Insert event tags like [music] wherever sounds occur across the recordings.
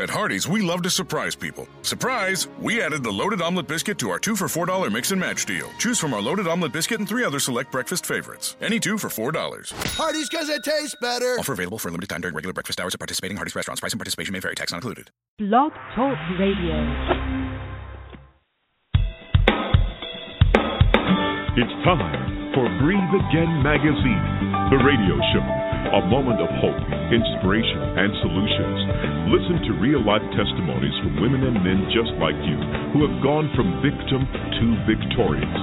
At Hardee's, we love to surprise people. Surprise! We added the loaded omelet biscuit to our two for $4 mix and match deal. Choose from our loaded omelet biscuit and three other select breakfast favorites. Any two for $4. Hardee's because it tastes better. Offer available for a limited time during regular breakfast hours at participating Hardee's restaurants. Price and participation may vary. Tax not included. Blog Talk Radio. It's time for Breathe Again Magazine, the radio show. A moment of hope, inspiration, and solutions. Listen to real life testimonies from women and men just like you who have gone from victim to victorious.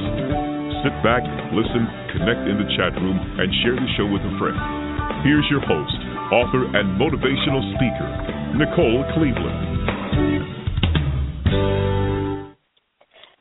Sit back, listen, connect in the chat room, and share the show with a friend. Here's your host, author, and motivational speaker, Nicole Cleveland.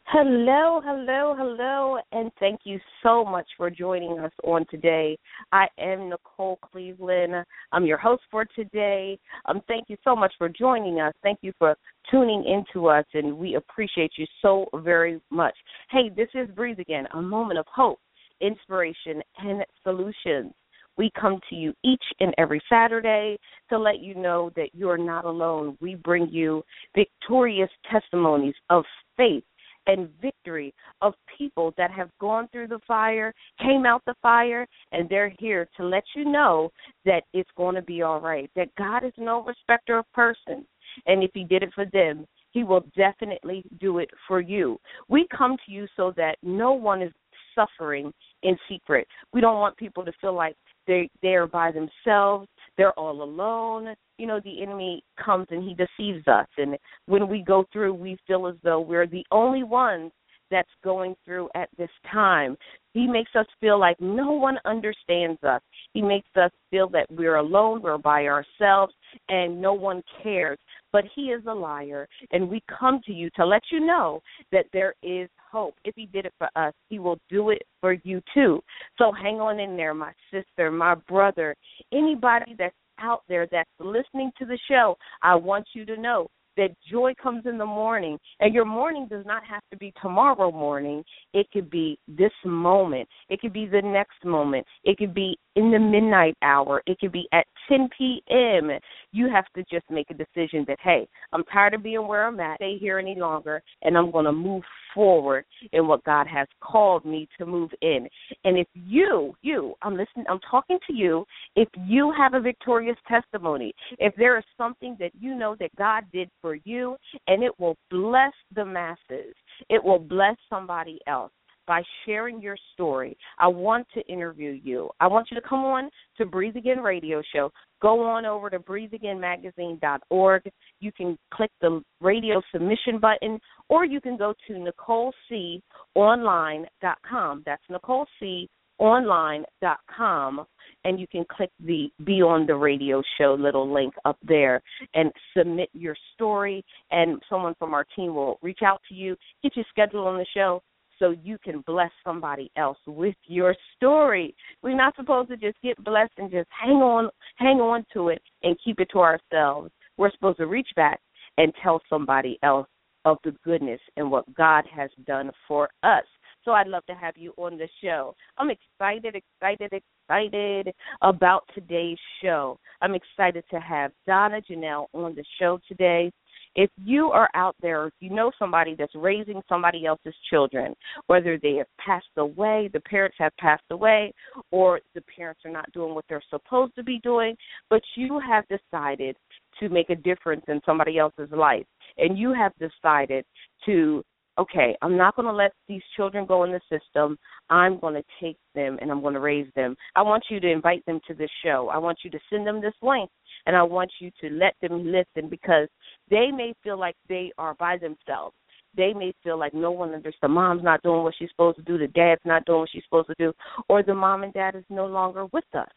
Hello, hello, hello, and thank you so much for joining us on today. I am Nicole Cleveland. I'm your host for today. Um, thank you so much for joining us. Thank you for tuning into us, and we appreciate you so very much. Hey, this is Breathe Again, a moment of hope, inspiration, and solutions. We come to you each and every Saturday to let you know that you're not alone. We bring you victorious testimonies of faith and victory of people that have gone through the fire, came out the fire, and they're here to let you know that it's going to be all right, that God is no respecter of persons. And if He did it for them, He will definitely do it for you. We come to you so that no one is suffering in secret. We don't want people to feel like they they're by themselves, they're all alone. You know, the enemy comes and he deceives us and when we go through we feel as though we're the only ones that's going through at this time. He makes us feel like no one understands us. He makes us feel that we're alone, we're by ourselves, and no one cares. But he is a liar, and we come to you to let you know that there is hope. If he did it for us, he will do it for you too. So hang on in there, my sister, my brother, anybody that's out there that's listening to the show. I want you to know that joy comes in the morning and your morning does not have to be tomorrow morning it could be this moment it could be the next moment it could be in the midnight hour it could be at 10 p.m you have to just make a decision that hey i'm tired of being where i'm at stay here any longer and i'm going to move forward in what god has called me to move in. And if you you i'm listening i'm talking to you if you have a victorious testimony if there is something that you know that god did for you and it will bless the masses it will bless somebody else by sharing your story. I want to interview you. I want you to come on to Breathe Again Radio Show. Go on over to breatheagainmagazine.org. You can click the radio submission button, or you can go to NicoleCOnline.com. That's NicoleCOnline.com, and you can click the Be on the Radio Show little link up there and submit your story, and someone from our team will reach out to you, get you scheduled on the show, so you can bless somebody else with your story. We're not supposed to just get blessed and just hang on hang on to it and keep it to ourselves. We're supposed to reach back and tell somebody else of the goodness and what God has done for us. So I'd love to have you on the show. I'm excited, excited, excited about today's show. I'm excited to have Donna Janelle on the show today if you are out there, if you know somebody that's raising somebody else's children, whether they have passed away, the parents have passed away, or the parents are not doing what they're supposed to be doing, but you have decided to make a difference in somebody else's life, and you have decided to okay, I'm not going to let these children go in the system. I'm going to take them and I'm going to raise them. I want you to invite them to this show. I want you to send them this link and I want you to let them listen because they may feel like they are by themselves. They may feel like no one understands. The mom's not doing what she's supposed to do. The dad's not doing what she's supposed to do, or the mom and dad is no longer with us.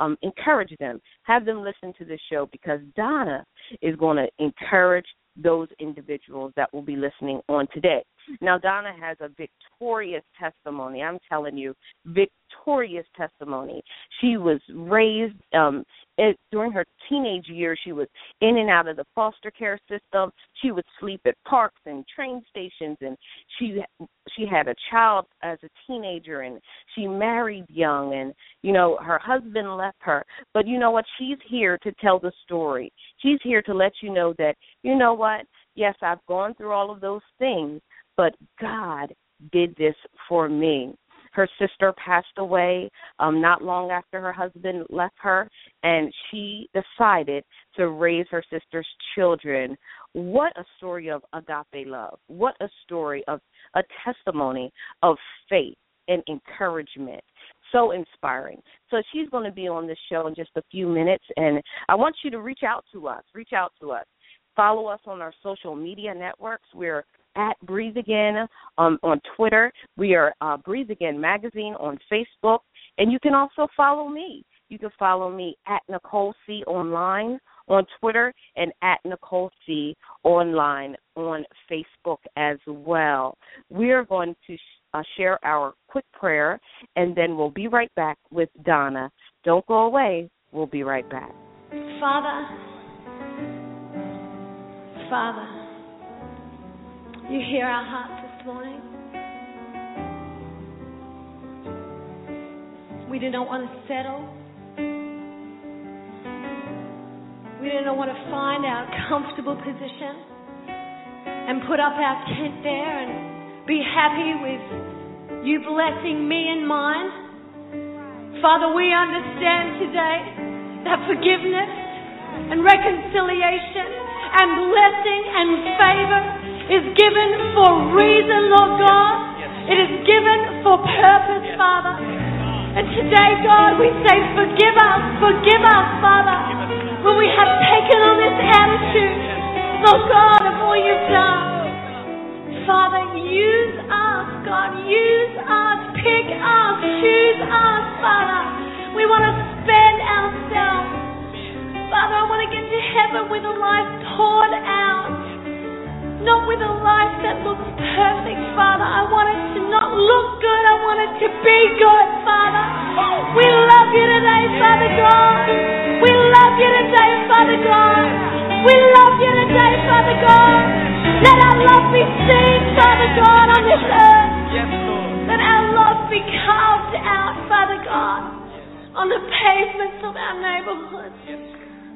Um, encourage them. Have them listen to this show because Donna is going to encourage those individuals that will be listening on today. Now, Donna has a victorious testimony. I'm telling you, victorious testimony. She was raised um, it, during her teenage years. She was in and out of the foster care system. She would sleep at parks and train stations, and she she had a child as a teenager, and she married young, and you know her husband left her. But you know what? She's here to tell the story. She's here to let you know that, you know what? Yes, I've gone through all of those things, but God did this for me. Her sister passed away um, not long after her husband left her, and she decided to raise her sister's children. What a story of agape love. What a story of a testimony of faith and encouragement. So inspiring. So she's going to be on the show in just a few minutes, and I want you to reach out to us. Reach out to us. Follow us on our social media networks. We're at Breathe Again um, on Twitter. We are uh, Breathe Again Magazine on Facebook. And you can also follow me. You can follow me at Nicole C. Online on Twitter and at Nicole C. Online on Facebook as well. We are going to uh, share our quick prayer, and then we'll be right back with Donna. Don't go away. We'll be right back. Father, Father, you hear our hearts this morning? We do not want to settle. We do not want to find our comfortable position and put up our tent there and be happy with you blessing me and mine. Father, we understand today that forgiveness and reconciliation and blessing and favor is given for reason, Lord God. It is given for purpose, Father. And today, God, we say, forgive us, forgive us, Father, when we have taken on this attitude, Lord God, of all you've done. Father, use us, God, use us, pick us, choose us, Father. We want to spend ourselves. Father, I want to get to heaven with a life poured out not with a life that looks perfect, Father. I want it to not look good. I want it to be good, Father. We love you today, Father God. We love you today, Father God. We love you today, Father God. Let our love be seen, Father God, on this earth. Let our love be carved out, Father God, on the pavements of our neighborhoods.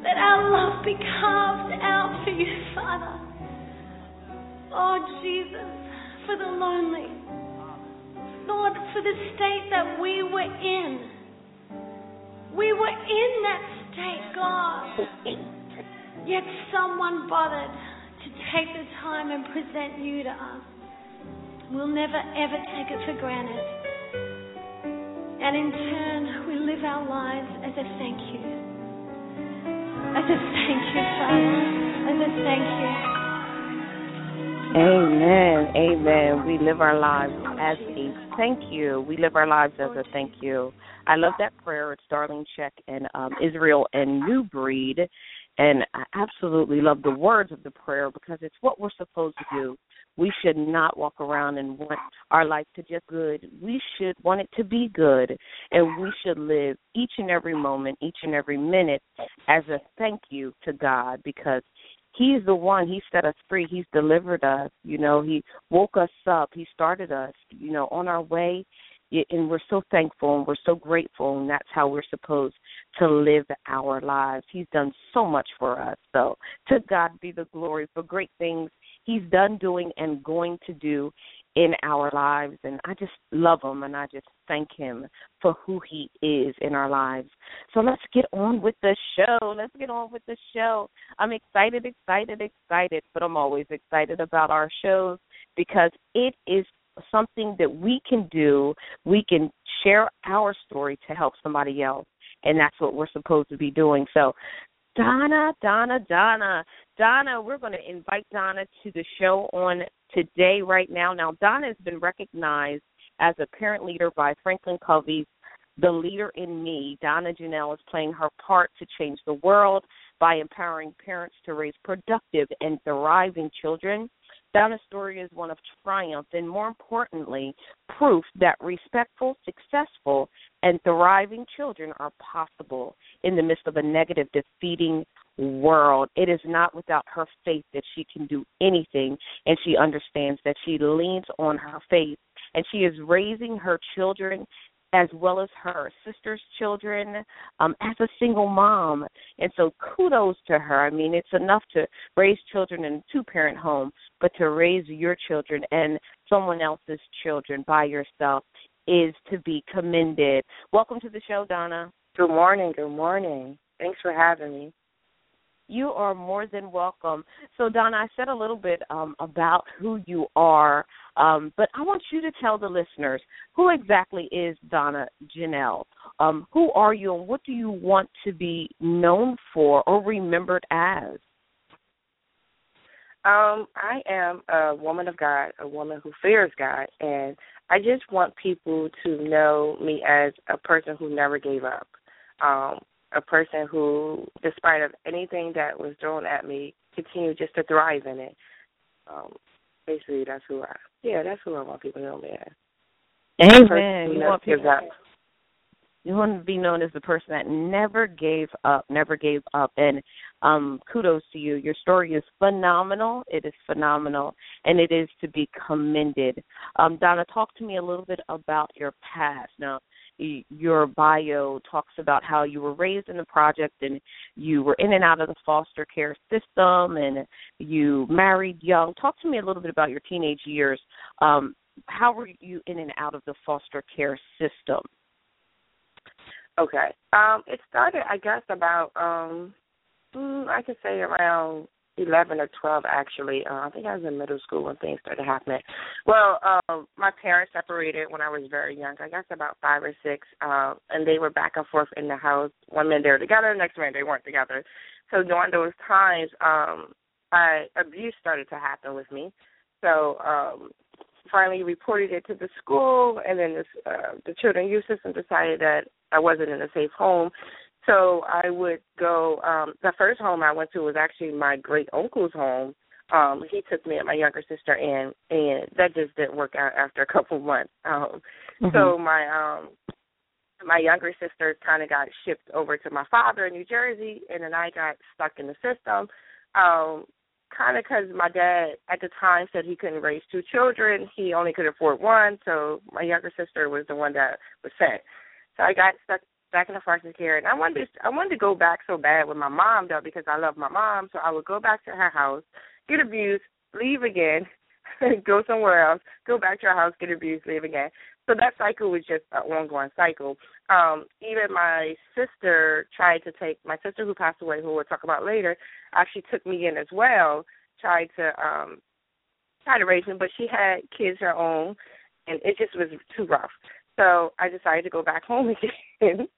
Let our love be carved out for you, Father. Oh, Jesus, for the lonely. Lord, for the state that we were in. We were in that state, God. Yet someone bothered to take the time and present you to us. We'll never ever take it for granted. And in turn, we live our lives as a thank you. As a thank you, Father. As a thank you. Amen. Amen. We live our lives as a thank you. We live our lives as a thank you. I love that prayer. It's Darlene Zschech and um, Israel and New Breed. And I absolutely love the words of the prayer because it's what we're supposed to do. We should not walk around and want our life to just good. We should want it to be good. And we should live each and every moment, each and every minute as a thank you to God because He's the one. He set us free. He's delivered us. You know, He woke us up. He started us, you know, on our way. And we're so thankful and we're so grateful, and that's how we're supposed to live our lives. He's done so much for us. So, to God be the glory for great things He's done, doing, and going to do in our lives. And I just love him and I just thank him for who he is in our lives. So let's get on with the show. Let's get on with the show. I'm excited, excited, excited, but I'm always excited about our shows because it is something that we can do. We can share our story to help somebody else. And that's what we're supposed to be doing. So Donna, Donna, Donna. Donna, we're going to invite Donna to the show on today, right now. Now, Donna has been recognized as a parent leader by Franklin Covey's The Leader in Me. Donna Janelle is playing her part to change the world by empowering parents to raise productive and thriving children. Donna's story is one of triumph and, more importantly, proof that respectful, successful, and thriving children are possible in the midst of a negative, defeating world. It is not without her faith that she can do anything, and she understands that she leans on her faith, and she is raising her children as well as her sister's children um, as a single mom. And so kudos to her. I mean, it's enough to raise children in a two parent home, but to raise your children and someone else's children by yourself is to be commended. Welcome to the show, Donna. Good morning. Good morning. Thanks for having me. You are more than welcome. So, Donna, I said a little bit um, about who you are, um, but I want you to tell the listeners who exactly is Donna Janelle. Um, who are you, and what do you want to be known for or remembered as? Um, I am a woman of God, a woman who fears God, and I just want people to know me as a person who never gave up. Um, a person who, despite of anything that was thrown at me, continued just to thrive in it. Um, basically, that's who I. Yeah, that's who I want people to know me as. Amen. You want people. Up. You want to be known as the person that never gave up, never gave up, and um, kudos to you. Your story is phenomenal. It is phenomenal, and it is to be commended. Um, Donna, talk to me a little bit about your past. Now, your bio talks about how you were raised in the project and you were in and out of the foster care system and you married young. Talk to me a little bit about your teenage years. Um, how were you in and out of the foster care system? Okay. Um, it started, I guess, about um, mm, I could say around eleven or twelve actually. Uh, I think I was in middle school when things started happening. Well, um, my parents separated when I was very young. I guess about five or six, uh, and they were back and forth in the house. One minute they were together, the next minute they weren't together. So during those times, um, I abuse started to happen with me. So um, finally reported it to the school, and then this, uh, the children youth system decided that I wasn't in a safe home. So I would go. Um, the first home I went to was actually my great uncle's home. Um, he took me and my younger sister in, and that just didn't work out after a couple months. Um, mm-hmm. So my um, my younger sister kind of got shipped over to my father in New Jersey, and then I got stuck in the system. Um, kind of because my dad at the time said he couldn't raise two children, he only could afford one, so my younger sister was the one that was sent. So I got stuck back in the foster care, and I wanted to, I wanted to go back so bad with my mom though because I love my mom. So I would go back to her house, get abused, leave again, [laughs] go somewhere else, go back to her house, get abused, leave again. So that cycle was just an ongoing cycle. Um, even my sister tried to take my sister who passed away, who we'll talk about later, actually took me in as well. Tried to um, try to raise me, but she had kids her own, and it just was too rough. So I decided to go back [laughs] home again.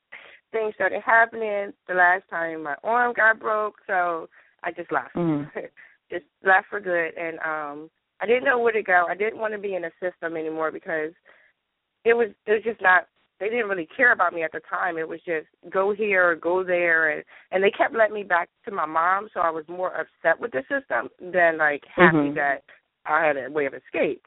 Things started happening. The last time my arm got broke, so I just left. Mm. [laughs] just left for good and um I didn't know where to go. I didn't want to be in a system anymore because it was it was just not they didn't really care about me at the time. It was just go here or go there and and they kept letting me back to my mom so I was more upset with the system than like happy mm-hmm. that I had a way of escape.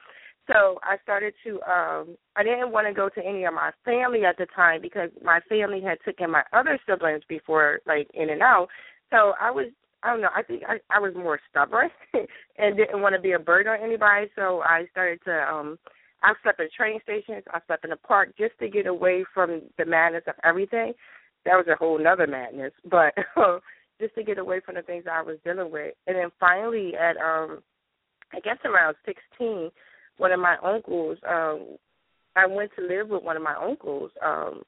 So I started to um I didn't want to go to any of my family at the time because my family had taken my other siblings before like in and out. So I was I don't know, I think I, I was more stubborn [laughs] and didn't want to be a burden on anybody, so I started to um I slept at train stations, I slept in the park just to get away from the madness of everything. That was a whole nother madness. [laughs] But just to get away from the things I was dealing with. And then finally at um I guess around sixteen one of my uncles. Um, I went to live with one of my uncles um,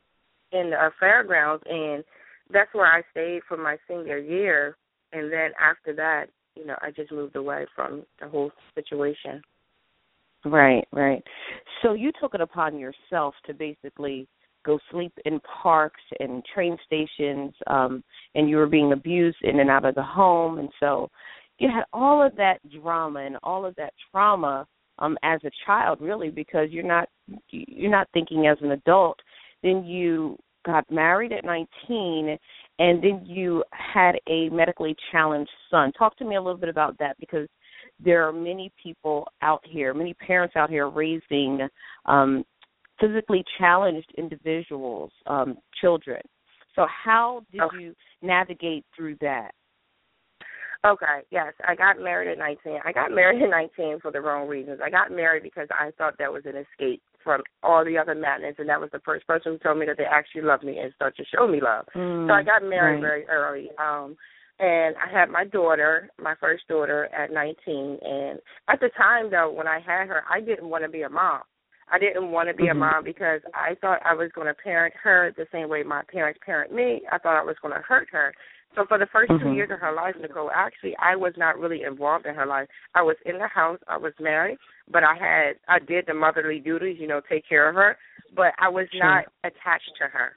in the uh, fairgrounds, and that's where I stayed for my senior year. And then after that, you know, I just moved away from the whole situation. Right, right. So you took it upon yourself to basically go sleep in parks and train stations, um, and you were being abused in and out of the home, and so you had all of that drama and all of that trauma um as a child really because you're not you're not thinking as an adult. Then you got married at 19 and then you had a medically challenged son. Talk to me a little bit about that because there are many people out here many parents out here raising um physically challenged individuals um children. So how did you navigate through that Okay, yes. I got married at 19. I got married at 19 for the wrong reasons. I got married because I thought that was an escape from all the other madness, and that was the first person who told me that they actually loved me and started to show me love. Mm, so I got married right. very early. Um, and I had my daughter, my first daughter, at 19. And at the time, though, when I had her, I didn't want to be a mom. I didn't want to be mm-hmm. a mom because I thought I was going to parent her the same way my parents parent me. I thought I was going to hurt her. So for the 1st mm-hmm. two years of her life, Nicole, actually, I was not really involved in her life. I was in the house. I was married, but I had I did the motherly duties, you know, take care of her. But I was sure. not attached to her.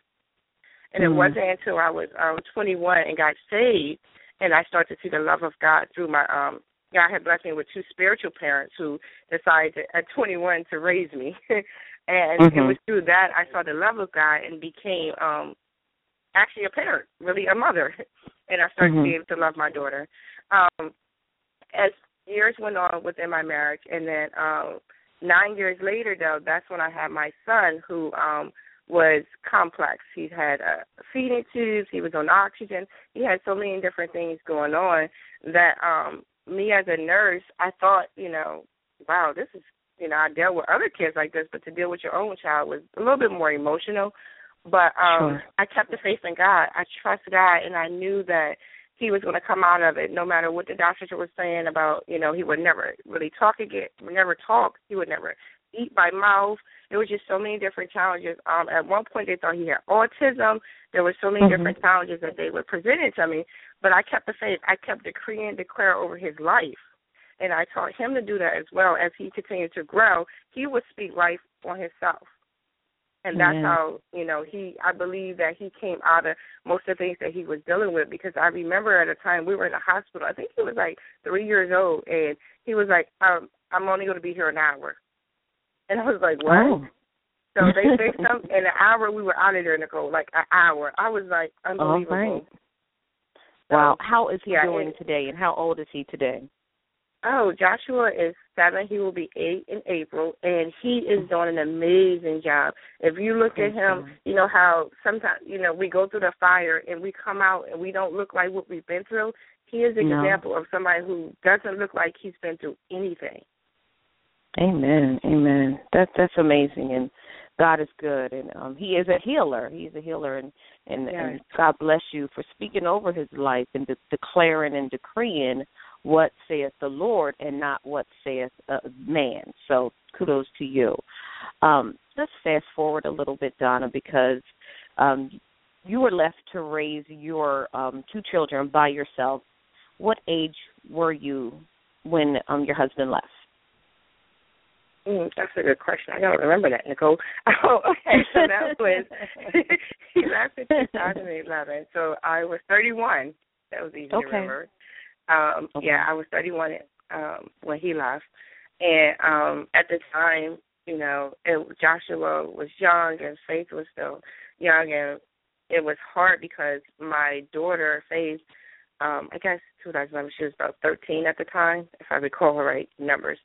And mm-hmm. it wasn't until I was um 21 and got saved, and I started to see the love of God through my um. God had blessed me with two spiritual parents who decided to, at 21 to raise me, [laughs] and mm-hmm. it was through that I saw the love of God and became um actually a parent, really a mother, [laughs] and I started mm-hmm. to be able to love my daughter. Um, as years went on within my marriage, and then um, nine years later, though, that's when I had my son, who um, was complex. He had uh, feeding tubes, he was on oxygen, he had so many different things going on that um, me as a nurse, I thought, you know, wow, this is, you know, I dealt with other kids like this, but to deal with your own child was a little bit more emotional. But um sure. I kept the faith in God. I trust God and I knew that he was going to come out of it no matter what the doctors were saying about, you know, he would never really talk again, would never talk, he would never eat by mouth. There was just so many different challenges. Um at one point they thought he had autism. There were so many mm-hmm. different challenges that they were presenting to me, but I kept the faith. I kept decreeing declare over his life. And I taught him to do that as well as he continued to grow. He would speak life on himself and that's yeah. how you know he i believe that he came out of most of the things that he was dealing with because i remember at a time we were in the hospital. I think he was like three years old and he was like um i'm only going to be here an hour. And i was like what? Oh. so they fixed him. In an hour we were out of there nicole like an hour. I was like unbelievable All right. So, wow. How is he yeah, doing it, today and how old is he today? Oh, Joshua is seven. He will be eight in April, and he is doing an amazing job. If you look at him, you know how sometimes you know we go through the fire and we come out and we don't look like what we've been through. He is an no. example of somebody who doesn't look like he's been through anything. Amen. Amen. That that's amazing and God is good and um he is a healer. He's a healer and and, yes. and God bless you for speaking over his life and de- declaring and decreeing what saith the Lord and not what saith uh, man. So kudos to you. Um, let's fast forward a little bit, Donna, because um, you were left to raise your um, two children by yourself. What age were you when um, your husband left? Mm, that's a good question. I don't remember that, Nicole. [laughs] Oh, okay. So that was [laughs] he left in [laughs] 2011. So I was 31. That was easy okay. to remember. Um, okay. Yeah, I was 31 um, when he left, and um, at the time, you know, it, Joshua was young and Faith was still young, and it was hard because my daughter Faith, um, I guess 2011, she was about 13 at the time, if I recall her right numbers.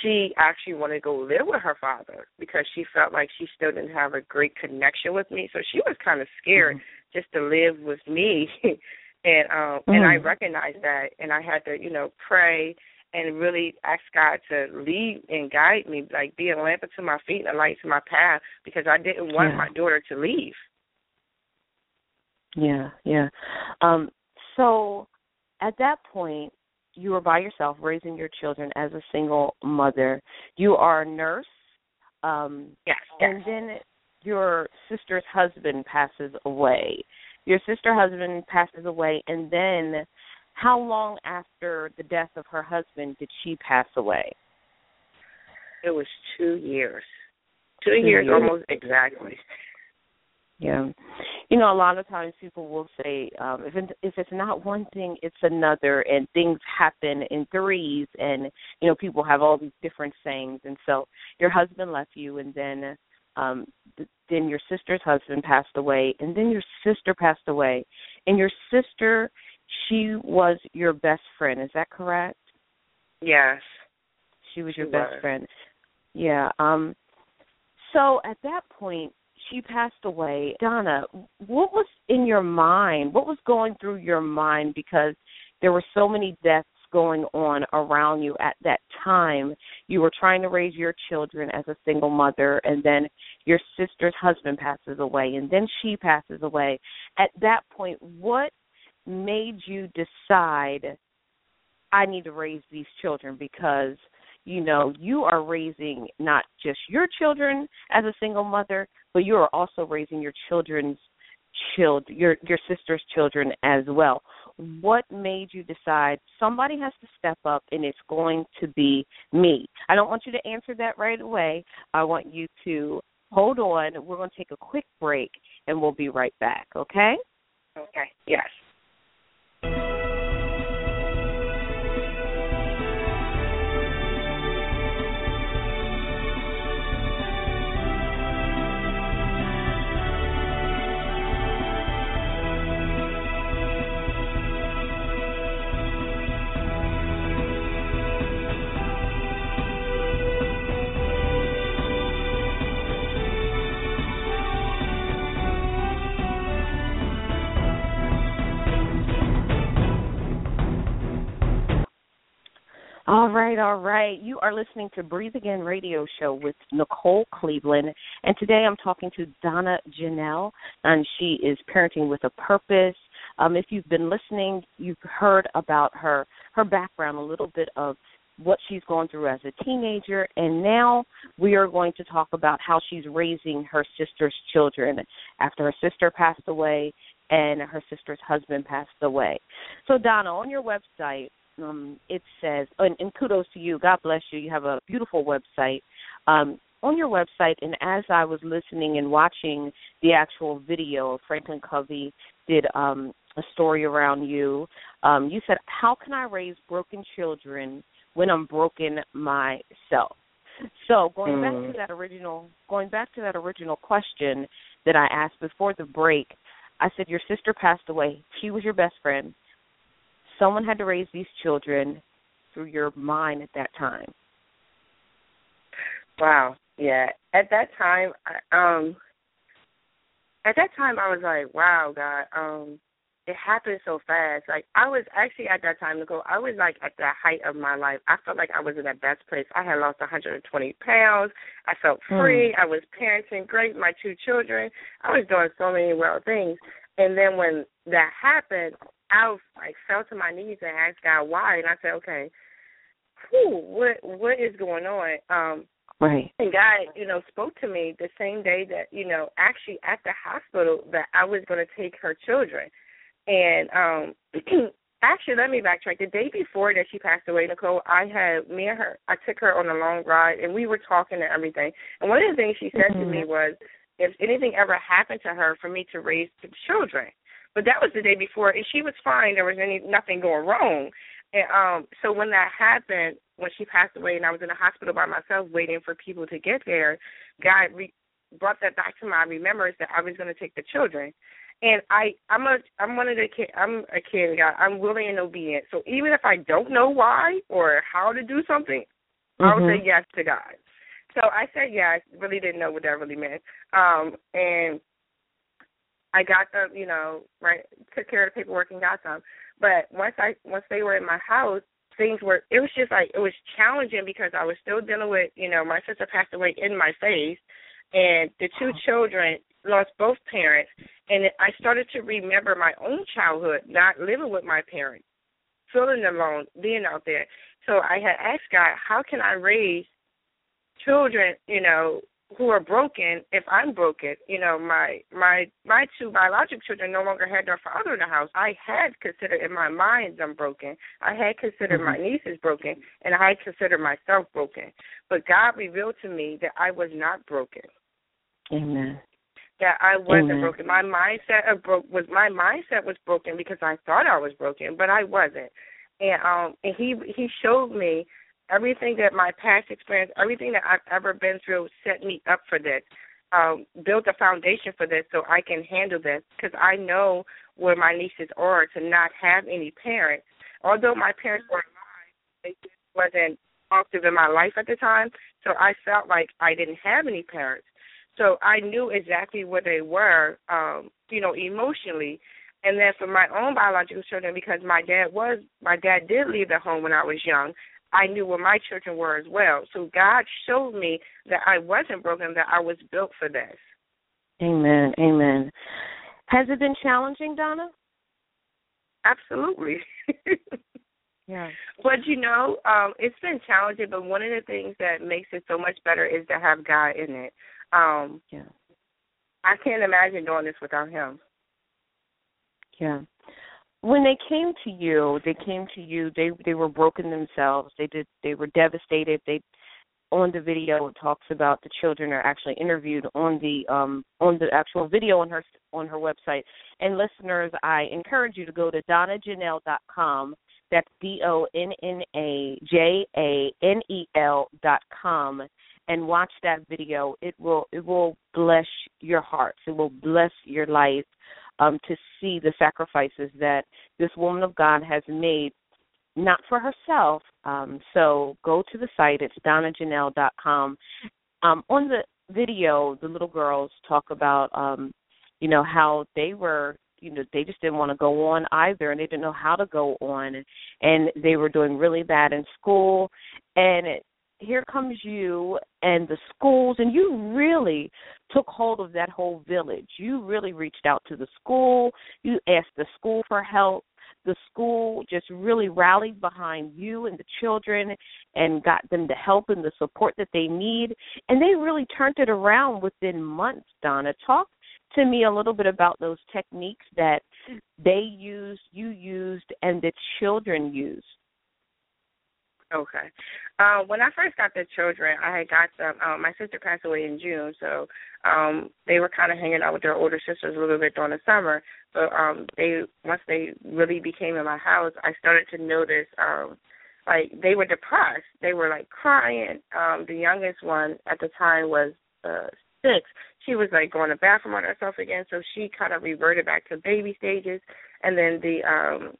She actually wanted to go live with her father because she felt like she still didn't have a great connection with me, so she was kind of scared mm-hmm. just to live with me. [laughs] and um mm. and I recognized that and I had to, you know, pray and really ask God to lead and guide me, like be a lamp unto my feet and a light to my path because I didn't want yeah. my daughter to leave. Yeah, yeah. Um so at that point you were by yourself raising your children as a single mother. You are a nurse. Um yes, and then your sister's husband passes away your sister husband passes away and then how long after the death of her husband did she pass away? It was two years. Two, two years, years. almost exactly. Yeah. You know a lot of times people will say um if it, if it's not one thing it's another and things happen in threes and you know people have all these different sayings and so your husband left you and then um th- then your sister's husband passed away and then your sister passed away and your sister she was your best friend is that correct? Yes. She was your she best was. friend. Yeah um so at that point she passed away. Donna what was in your mind what was going through your mind because there were so many deaths going on around you at that time. You were trying to raise your children as a single mother, and then your sister's husband passes away, and then she passes away. At that point, what made you decide I need to raise these children because you know you are raising not just your children as a single mother, but you are also raising your children's child your your sister's children as well. What made you decide somebody has to step up and it's going to be me? I don't want you to answer that right away. I want you to hold on. We're going to take a quick break and we'll be right back, okay? Okay. Yes. All right, all right. You are listening to Breathe Again radio show with Nicole Cleveland. And today I'm talking to Donna Janelle, and she is Parenting with a Purpose. Um, if you've been listening, you've heard about her her background, a little bit of what she's gone through as a teenager, and now we are going to talk about how she's raising her sister's children after her sister passed away and her sister's husband passed away. So, Donna, on your website, um, it says, and, and, kudos to you. God bless you. You have a beautiful website. Um, on your website, and as I was listening and watching the actual video, Franklin Covey did um, a story around you. Um, you said, "How can I raise broken children when I'm broken myself?" So going mm. back to mm. that original, going back to that original question that I asked before the break, I said your sister passed away. She was your best friend someone had to raise these children through your mind at that time. Wow. Yeah. At that time, I, um, at that time, I was like, "Wow, God, um, it happened so fast." Like I was actually at that time to go. I was like at the height of my life. I felt like I was in the best place. I had lost 120 pounds. I felt hmm. free. Mm. I was parenting great my two children. I was doing so many well things. And then when that happened, I was like fell to my knees and asked God why, and I said, okay, whew, what what is going on? Um, right. And God, you know, spoke to me the same day that you know, actually at the hospital that I was going to take her children, and um. [clears throat] Actually, let me backtrack. The day before that she passed away, Nicole, I had me and her. I took her on a long ride, and we were talking and everything. And one of the things she said mm-hmm. to me was, "If anything ever happened to her, for me to raise the children." But that was the day before, and she was fine. There was any nothing going wrong. And um, so when that happened, when she passed away, and I was in the hospital by myself waiting for people to get there, God re- brought that back to my remembrance that I was going to take the children. And I, I'm a, I'm one of the kid. I'm a kid. God, I'm willing and obedient. So even if I don't know why or how to do something, mm-hmm. I will say yes to God. So I said yes. Really didn't know what that really meant. Um, and I got them, you know, right, took care of the paperwork and got them. But once I once they were in my house, things were it was just like it was challenging because I was still dealing with, you know, my sister passed away in my face and the two children lost both parents and I started to remember my own childhood, not living with my parents, feeling alone, being out there. So I had asked God, how can I raise children, you know, who are broken if I'm broken. You know, my my my two biological children no longer had their father in the house. I had considered in my mind I'm broken. I had considered mm-hmm. my nieces broken and I considered myself broken. But God revealed to me that I was not broken. Amen. That I wasn't Amen. broken. My mindset of broke was my mindset was broken because I thought I was broken, but I wasn't. And um and he he showed me everything that my past experience, everything that I've ever been through set me up for this. Um, built a foundation for this so I can handle this because I know where my nieces are to not have any parents. Although my parents were alive, they just wasn't active in my life at the time, so I felt like I didn't have any parents. So I knew exactly where they were, um, you know, emotionally. And then for my own biological children, because my dad was my dad did leave the home when I was young, I knew where my children were as well. So God showed me that I wasn't broken, that I was built for this. Amen. Amen. Has it been challenging, Donna? Absolutely. [laughs] yeah. But you know, um, it's been challenging, but one of the things that makes it so much better is to have God in it. Um yeah. I can't imagine doing this without him. Yeah. When they came to you, they came to you. They they were broken themselves. They did. They were devastated. They on the video it talks about the children are actually interviewed on the um on the actual video on her on her website. And listeners, I encourage you to go to donnajanelle.com. That's D O N N A J A N E L dot com and watch that video. It will it will bless your hearts. It will bless your life um, to see the sacrifices that this woman of God has made, not for herself. Um, so go to the site. It's donnajanelle.com. Um, on the video, the little girls talk about, um, you know, how they were you know they just didn't want to go on either and they didn't know how to go on and they were doing really bad in school and it, here comes you and the schools and you really took hold of that whole village. You really reached out to the school. You asked the school for help. The school just really rallied behind you and the children and got them the help and the support that they need. And they really turned it around within months donna. Talk to me a little bit about those techniques that they used you used and the children used Okay. Uh, when I first got the children, I had got them. Um, my sister passed away in June, so um, they were kind of hanging out with their older sisters a little bit during the summer. But um, they once they really became in my house, I started to notice um, like they were depressed. They were like crying. Um, the youngest one at the time was uh, six. She was like going to bathroom on herself again, so she kind of reverted back to baby stages. And then the um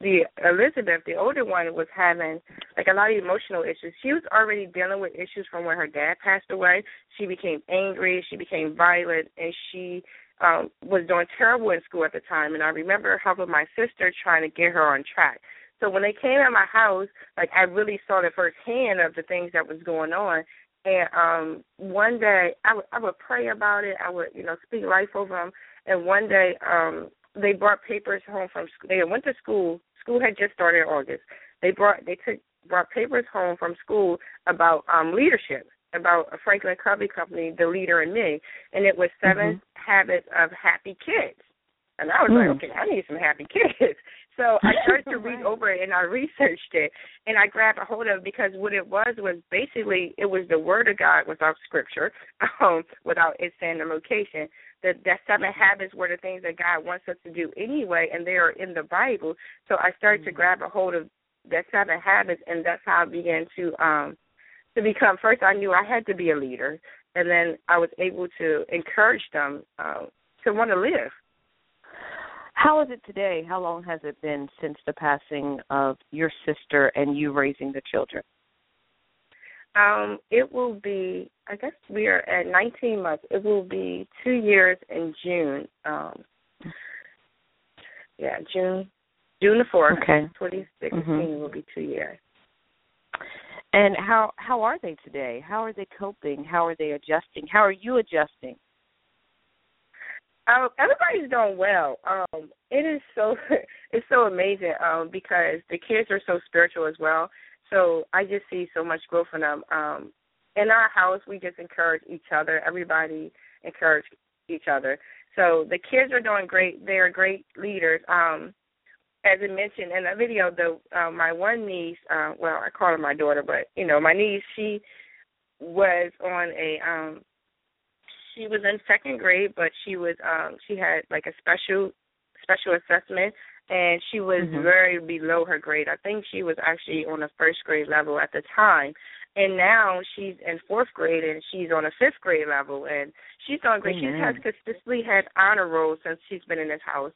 the Elizabeth, the older one, was having like a lot of emotional issues. She was already dealing with issues from when her dad passed away. She became angry, she became violent, and she um was doing terrible in school at the time. And I remember helping my sister trying to get her on track. So when they came at my house, like I really saw the first hand of the things that was going on. And um one day I would I would pray about it. I would you know speak life over them. And one day um they brought papers home from school. They went to school. School had just started in August. They brought they took brought papers home from school about um leadership, about a Franklin Covey company, the leader in me, and it was 7 mm-hmm. habits of happy kids. And I was mm. like, okay, I need some happy [laughs] kids. So I [laughs] started to read over it and I researched it and I grabbed a hold of it because what it was was basically it was the word of God without scripture, [laughs] um, without it saying the location that that seven habits were the things that God wants us to do anyway, and they are in the Bible. So I started mm-hmm. to grab a hold of that seven habits, and that's how I began to um to become. First, I knew I had to be a leader, and then I was able to encourage them uh, to want to live. How is it today? How long has it been since the passing of your sister and you raising the children? Um, it will be. I guess we are at 19 months. It will be two years in June. Um, yeah, June, June the fourth, okay. 2016 mm-hmm. will be two years. And how how are they today? How are they coping? How are they adjusting? How are you adjusting? Um, everybody's doing well. Um, it is so [laughs] it's so amazing um, because the kids are so spiritual as well. So I just see so much growth in them. Um, in our house, we just encourage each other. Everybody encourage each other. So the kids are doing great. They are great leaders. Um, as I mentioned in the video, the uh, my one niece, uh, well, I call her my daughter, but you know, my niece, she was on a um she was in second grade, but she was um she had like a special special assessment and she was mm-hmm. very below her grade. I think she was actually on a first grade level at the time. And now she's in fourth grade and she's on a fifth grade level and she's doing great. Amen. She has consistently had honor rolls since she's been in this house.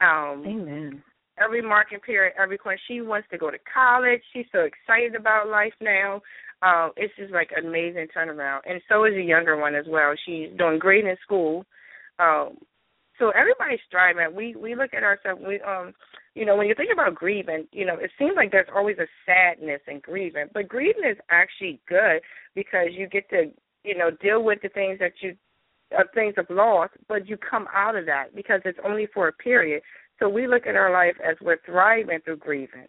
Um Amen. Every marking period, every course, she wants to go to college. She's so excited about life now. Um, it's just like an amazing turnaround. And so is the younger one as well. She's doing great in school. Um, So everybody's striving. We we look at ourselves. We um, you know, when you think about grieving, you know, it seems like there's always a sadness in grieving, but grieving is actually good because you get to you know deal with the things that you uh, things of loss, but you come out of that because it's only for a period. So we look at our life as we're thriving through grieving.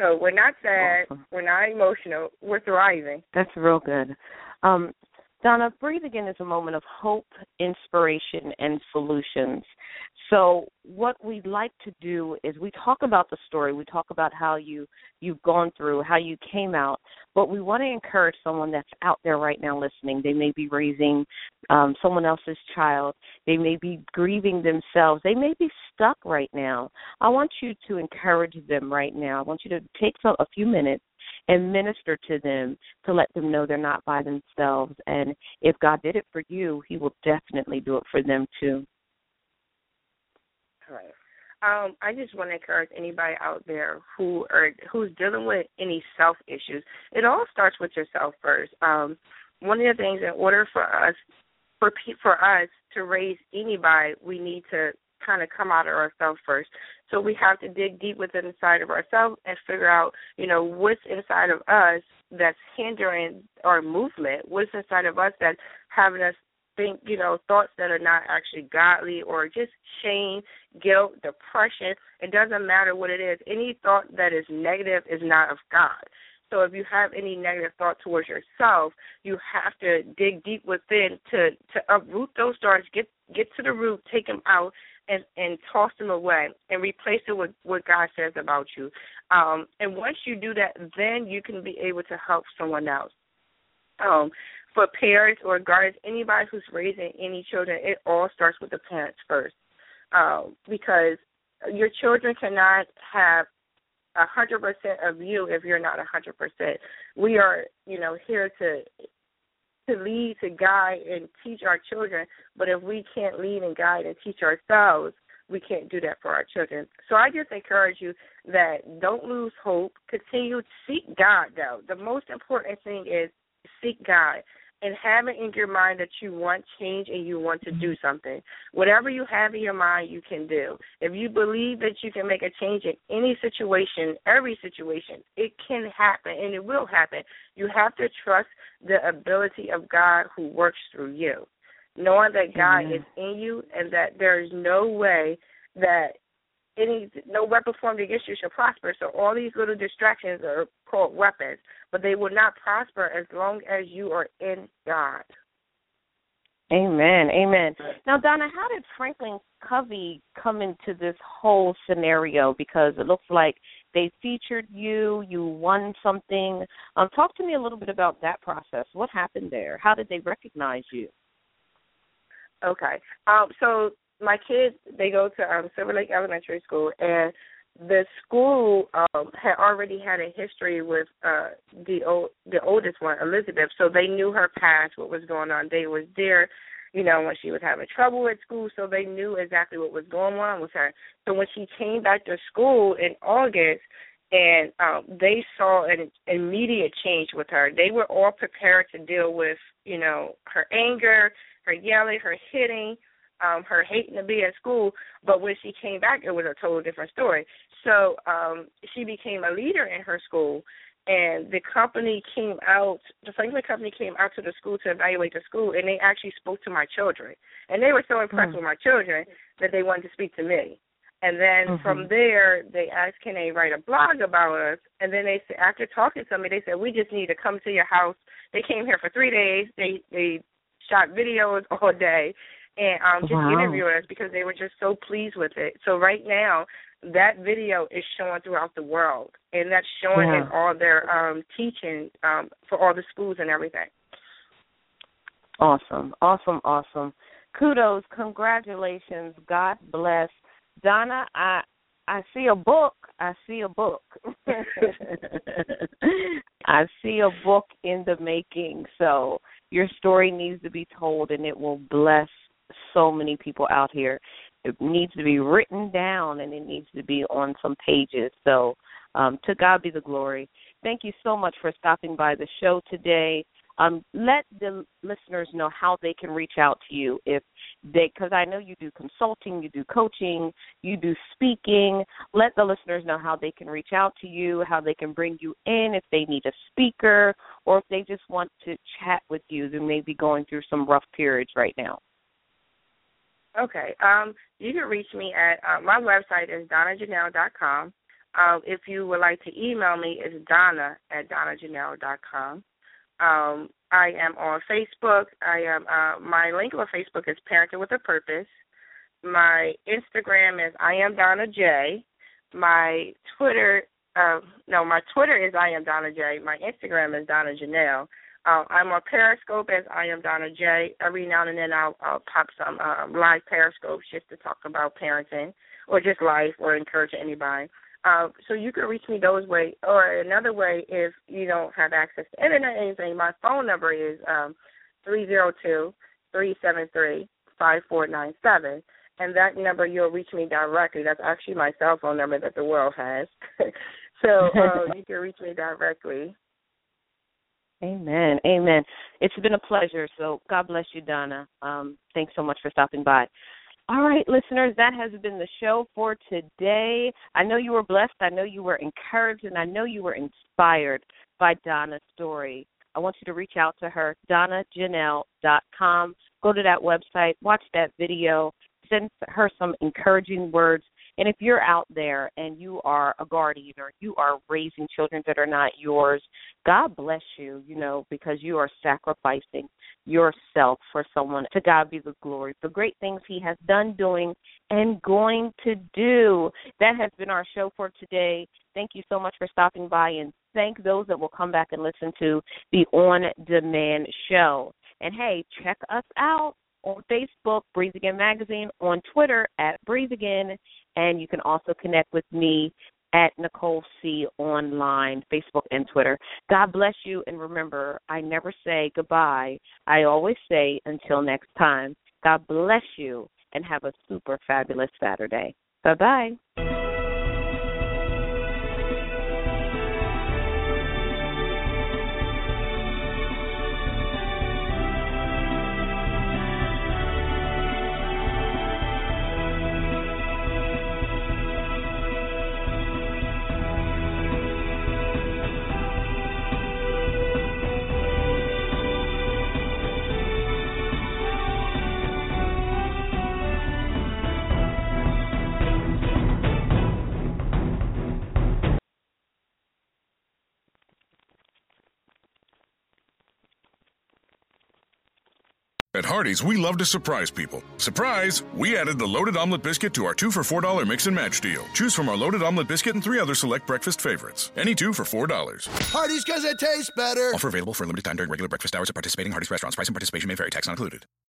So we're not sad, awesome. we're not emotional, we're thriving. That's real good. Um, Donna, Breathe Again is a moment of hope, inspiration, and solutions. So, what we'd like to do is we talk about the story, we talk about how you you've gone through, how you came out, but we want to encourage someone that's out there right now listening. They may be raising um, someone else's child, they may be grieving themselves, they may be stuck right now. I want you to encourage them right now. I want you to take a few minutes and minister to them to let them know they're not by themselves. And if God did it for you, He will definitely do it for them too. All right. Um, I just want to encourage anybody out there who are who's dealing with any self issues. It all starts with yourself first. Um, one of the things, in order for us, for for us to raise anybody, we need to kind of come out of ourselves first. So we have to dig deep within inside of ourselves and figure out, you know, what's inside of us that's hindering our movement, what's inside of us that's having us think, you know, thoughts that are not actually godly or just shame, guilt, depression. It doesn't matter what it is. Any thought that is negative is not of God. So if you have any negative thought towards yourself, you have to dig deep within to to uproot those thoughts, get get to the root, take them out, and and toss them away and replace it with what God says about you. Um, and once you do that, then you can be able to help someone else. Um, for parents or guardians, anybody who's raising any children, it all starts with the parents first, um, because your children cannot have a hundred percent of you if you're not a hundred percent. We are, you know, here to to lead, to guide, and teach our children. But if we can't lead and guide and teach ourselves, we can't do that for our children. So I just encourage you that don't lose hope. Continue to seek God, though. The most important thing is seek God and have it in your mind that you want change and you want to do mm-hmm. something. Whatever you have in your mind, you can do. If you believe that you can make a change in any situation, every situation, it can happen and it will happen. You have to trust the ability of God who works through you, knowing that God Amen. is in you and that there is no way that any no weapon formed against you shall prosper. So all these little distractions are called weapons, but they will not prosper as long as you are in God. Amen. Amen. Now, Donna, how did Franklin Covey come into this whole scenario? Because it looks like they featured you, you won something. Um, talk to me a little bit about that process. What happened there? How did they recognize you? Okay. Um, so my kids they go to um Silver Lake Elementary School and the school um had already had a history with uh the old the oldest one, Elizabeth, so they knew her past, what was going on. They was there, you know, when she was having trouble at school, so they knew exactly what was going on with her. So when she came back to school in August and um they saw an immediate change with her. They were all prepared to deal with, you know, her anger, her yelling, her hitting, um her hating to be at school, but when she came back it was a total different story. So um she became a leader in her school and the company came out the Franklin company came out to the school to evaluate the school and they actually spoke to my children. And they were so impressed mm-hmm. with my children that they wanted to speak to me. And then mm-hmm. from there, they asked, "Can they write a blog about us?" And then they said, after talking to me, they said, "We just need to come to your house." They came here for three days. They they shot videos [laughs] all day, and um, just wow. interviewing us because they were just so pleased with it. So right now, that video is showing throughout the world, and that's showing yeah. in all their um, teaching um, for all the schools and everything. Awesome, awesome, awesome. Kudos, congratulations. God bless. Donna, I I see a book. I see a book. [laughs] I see a book in the making. So your story needs to be told and it will bless so many people out here. It needs to be written down and it needs to be on some pages. So um, to God be the glory. Thank you so much for stopping by the show today. Um, let the listeners know how they can reach out to you if they, because I know you do consulting, you do coaching, you do speaking. Let the listeners know how they can reach out to you, how they can bring you in if they need a speaker, or if they just want to chat with you. They may be going through some rough periods right now. Okay. Um, you can reach me at uh, my website is donnajanelle.com. Um, if you would like to email me, it's donna at donnajanelle.com. Um, I am on Facebook. I am uh, my link on Facebook is Parenting with a Purpose. My Instagram is I am Donna J. My Twitter, uh, no, my Twitter is I am Donna J. My Instagram is Donna Janelle. Uh, I'm on Periscope as I am Donna J. Every now and then I'll, I'll pop some um, live Periscopes just to talk about parenting or just life or encourage anybody. Uh, so you can reach me those way, or another way if you don't have access to internet or anything. My phone number is um three zero two three seven three five four nine seven, and that number you'll reach me directly. That's actually my cell phone number that the world has. [laughs] so [laughs] uh, you can reach me directly. Amen. Amen. It's been a pleasure. So God bless you, Donna. Um, thanks so much for stopping by. All right, listeners, that has been the show for today. I know you were blessed. I know you were encouraged, and I know you were inspired by Donna's story. I want you to reach out to her, donnajanelle.com. Go to that website, watch that video, send her some encouraging words and if you're out there and you are a guardian or you are raising children that are not yours, God bless you, you know, because you are sacrificing yourself for someone. To God be the glory. The great things He has done, doing, and going to do. That has been our show for today. Thank you so much for stopping by and thank those that will come back and listen to the on demand show. And hey, check us out on Facebook, Breathe Again Magazine, on Twitter at Breathe Again, and you can also connect with me at Nicole C online, Facebook and Twitter. God bless you, and remember, I never say goodbye. I always say until next time. God bless you, and have a super fabulous Saturday. Bye Hardee's, we love to surprise people. Surprise! We added the loaded omelet biscuit to our two for $4 mix and match deal. Choose from our loaded omelet biscuit and three other select breakfast favorites. Any two for $4. Hardee's because it tastes better. Offer available for a limited time during regular breakfast hours at participating Hardee's restaurants. Price and participation may vary. Tax not included.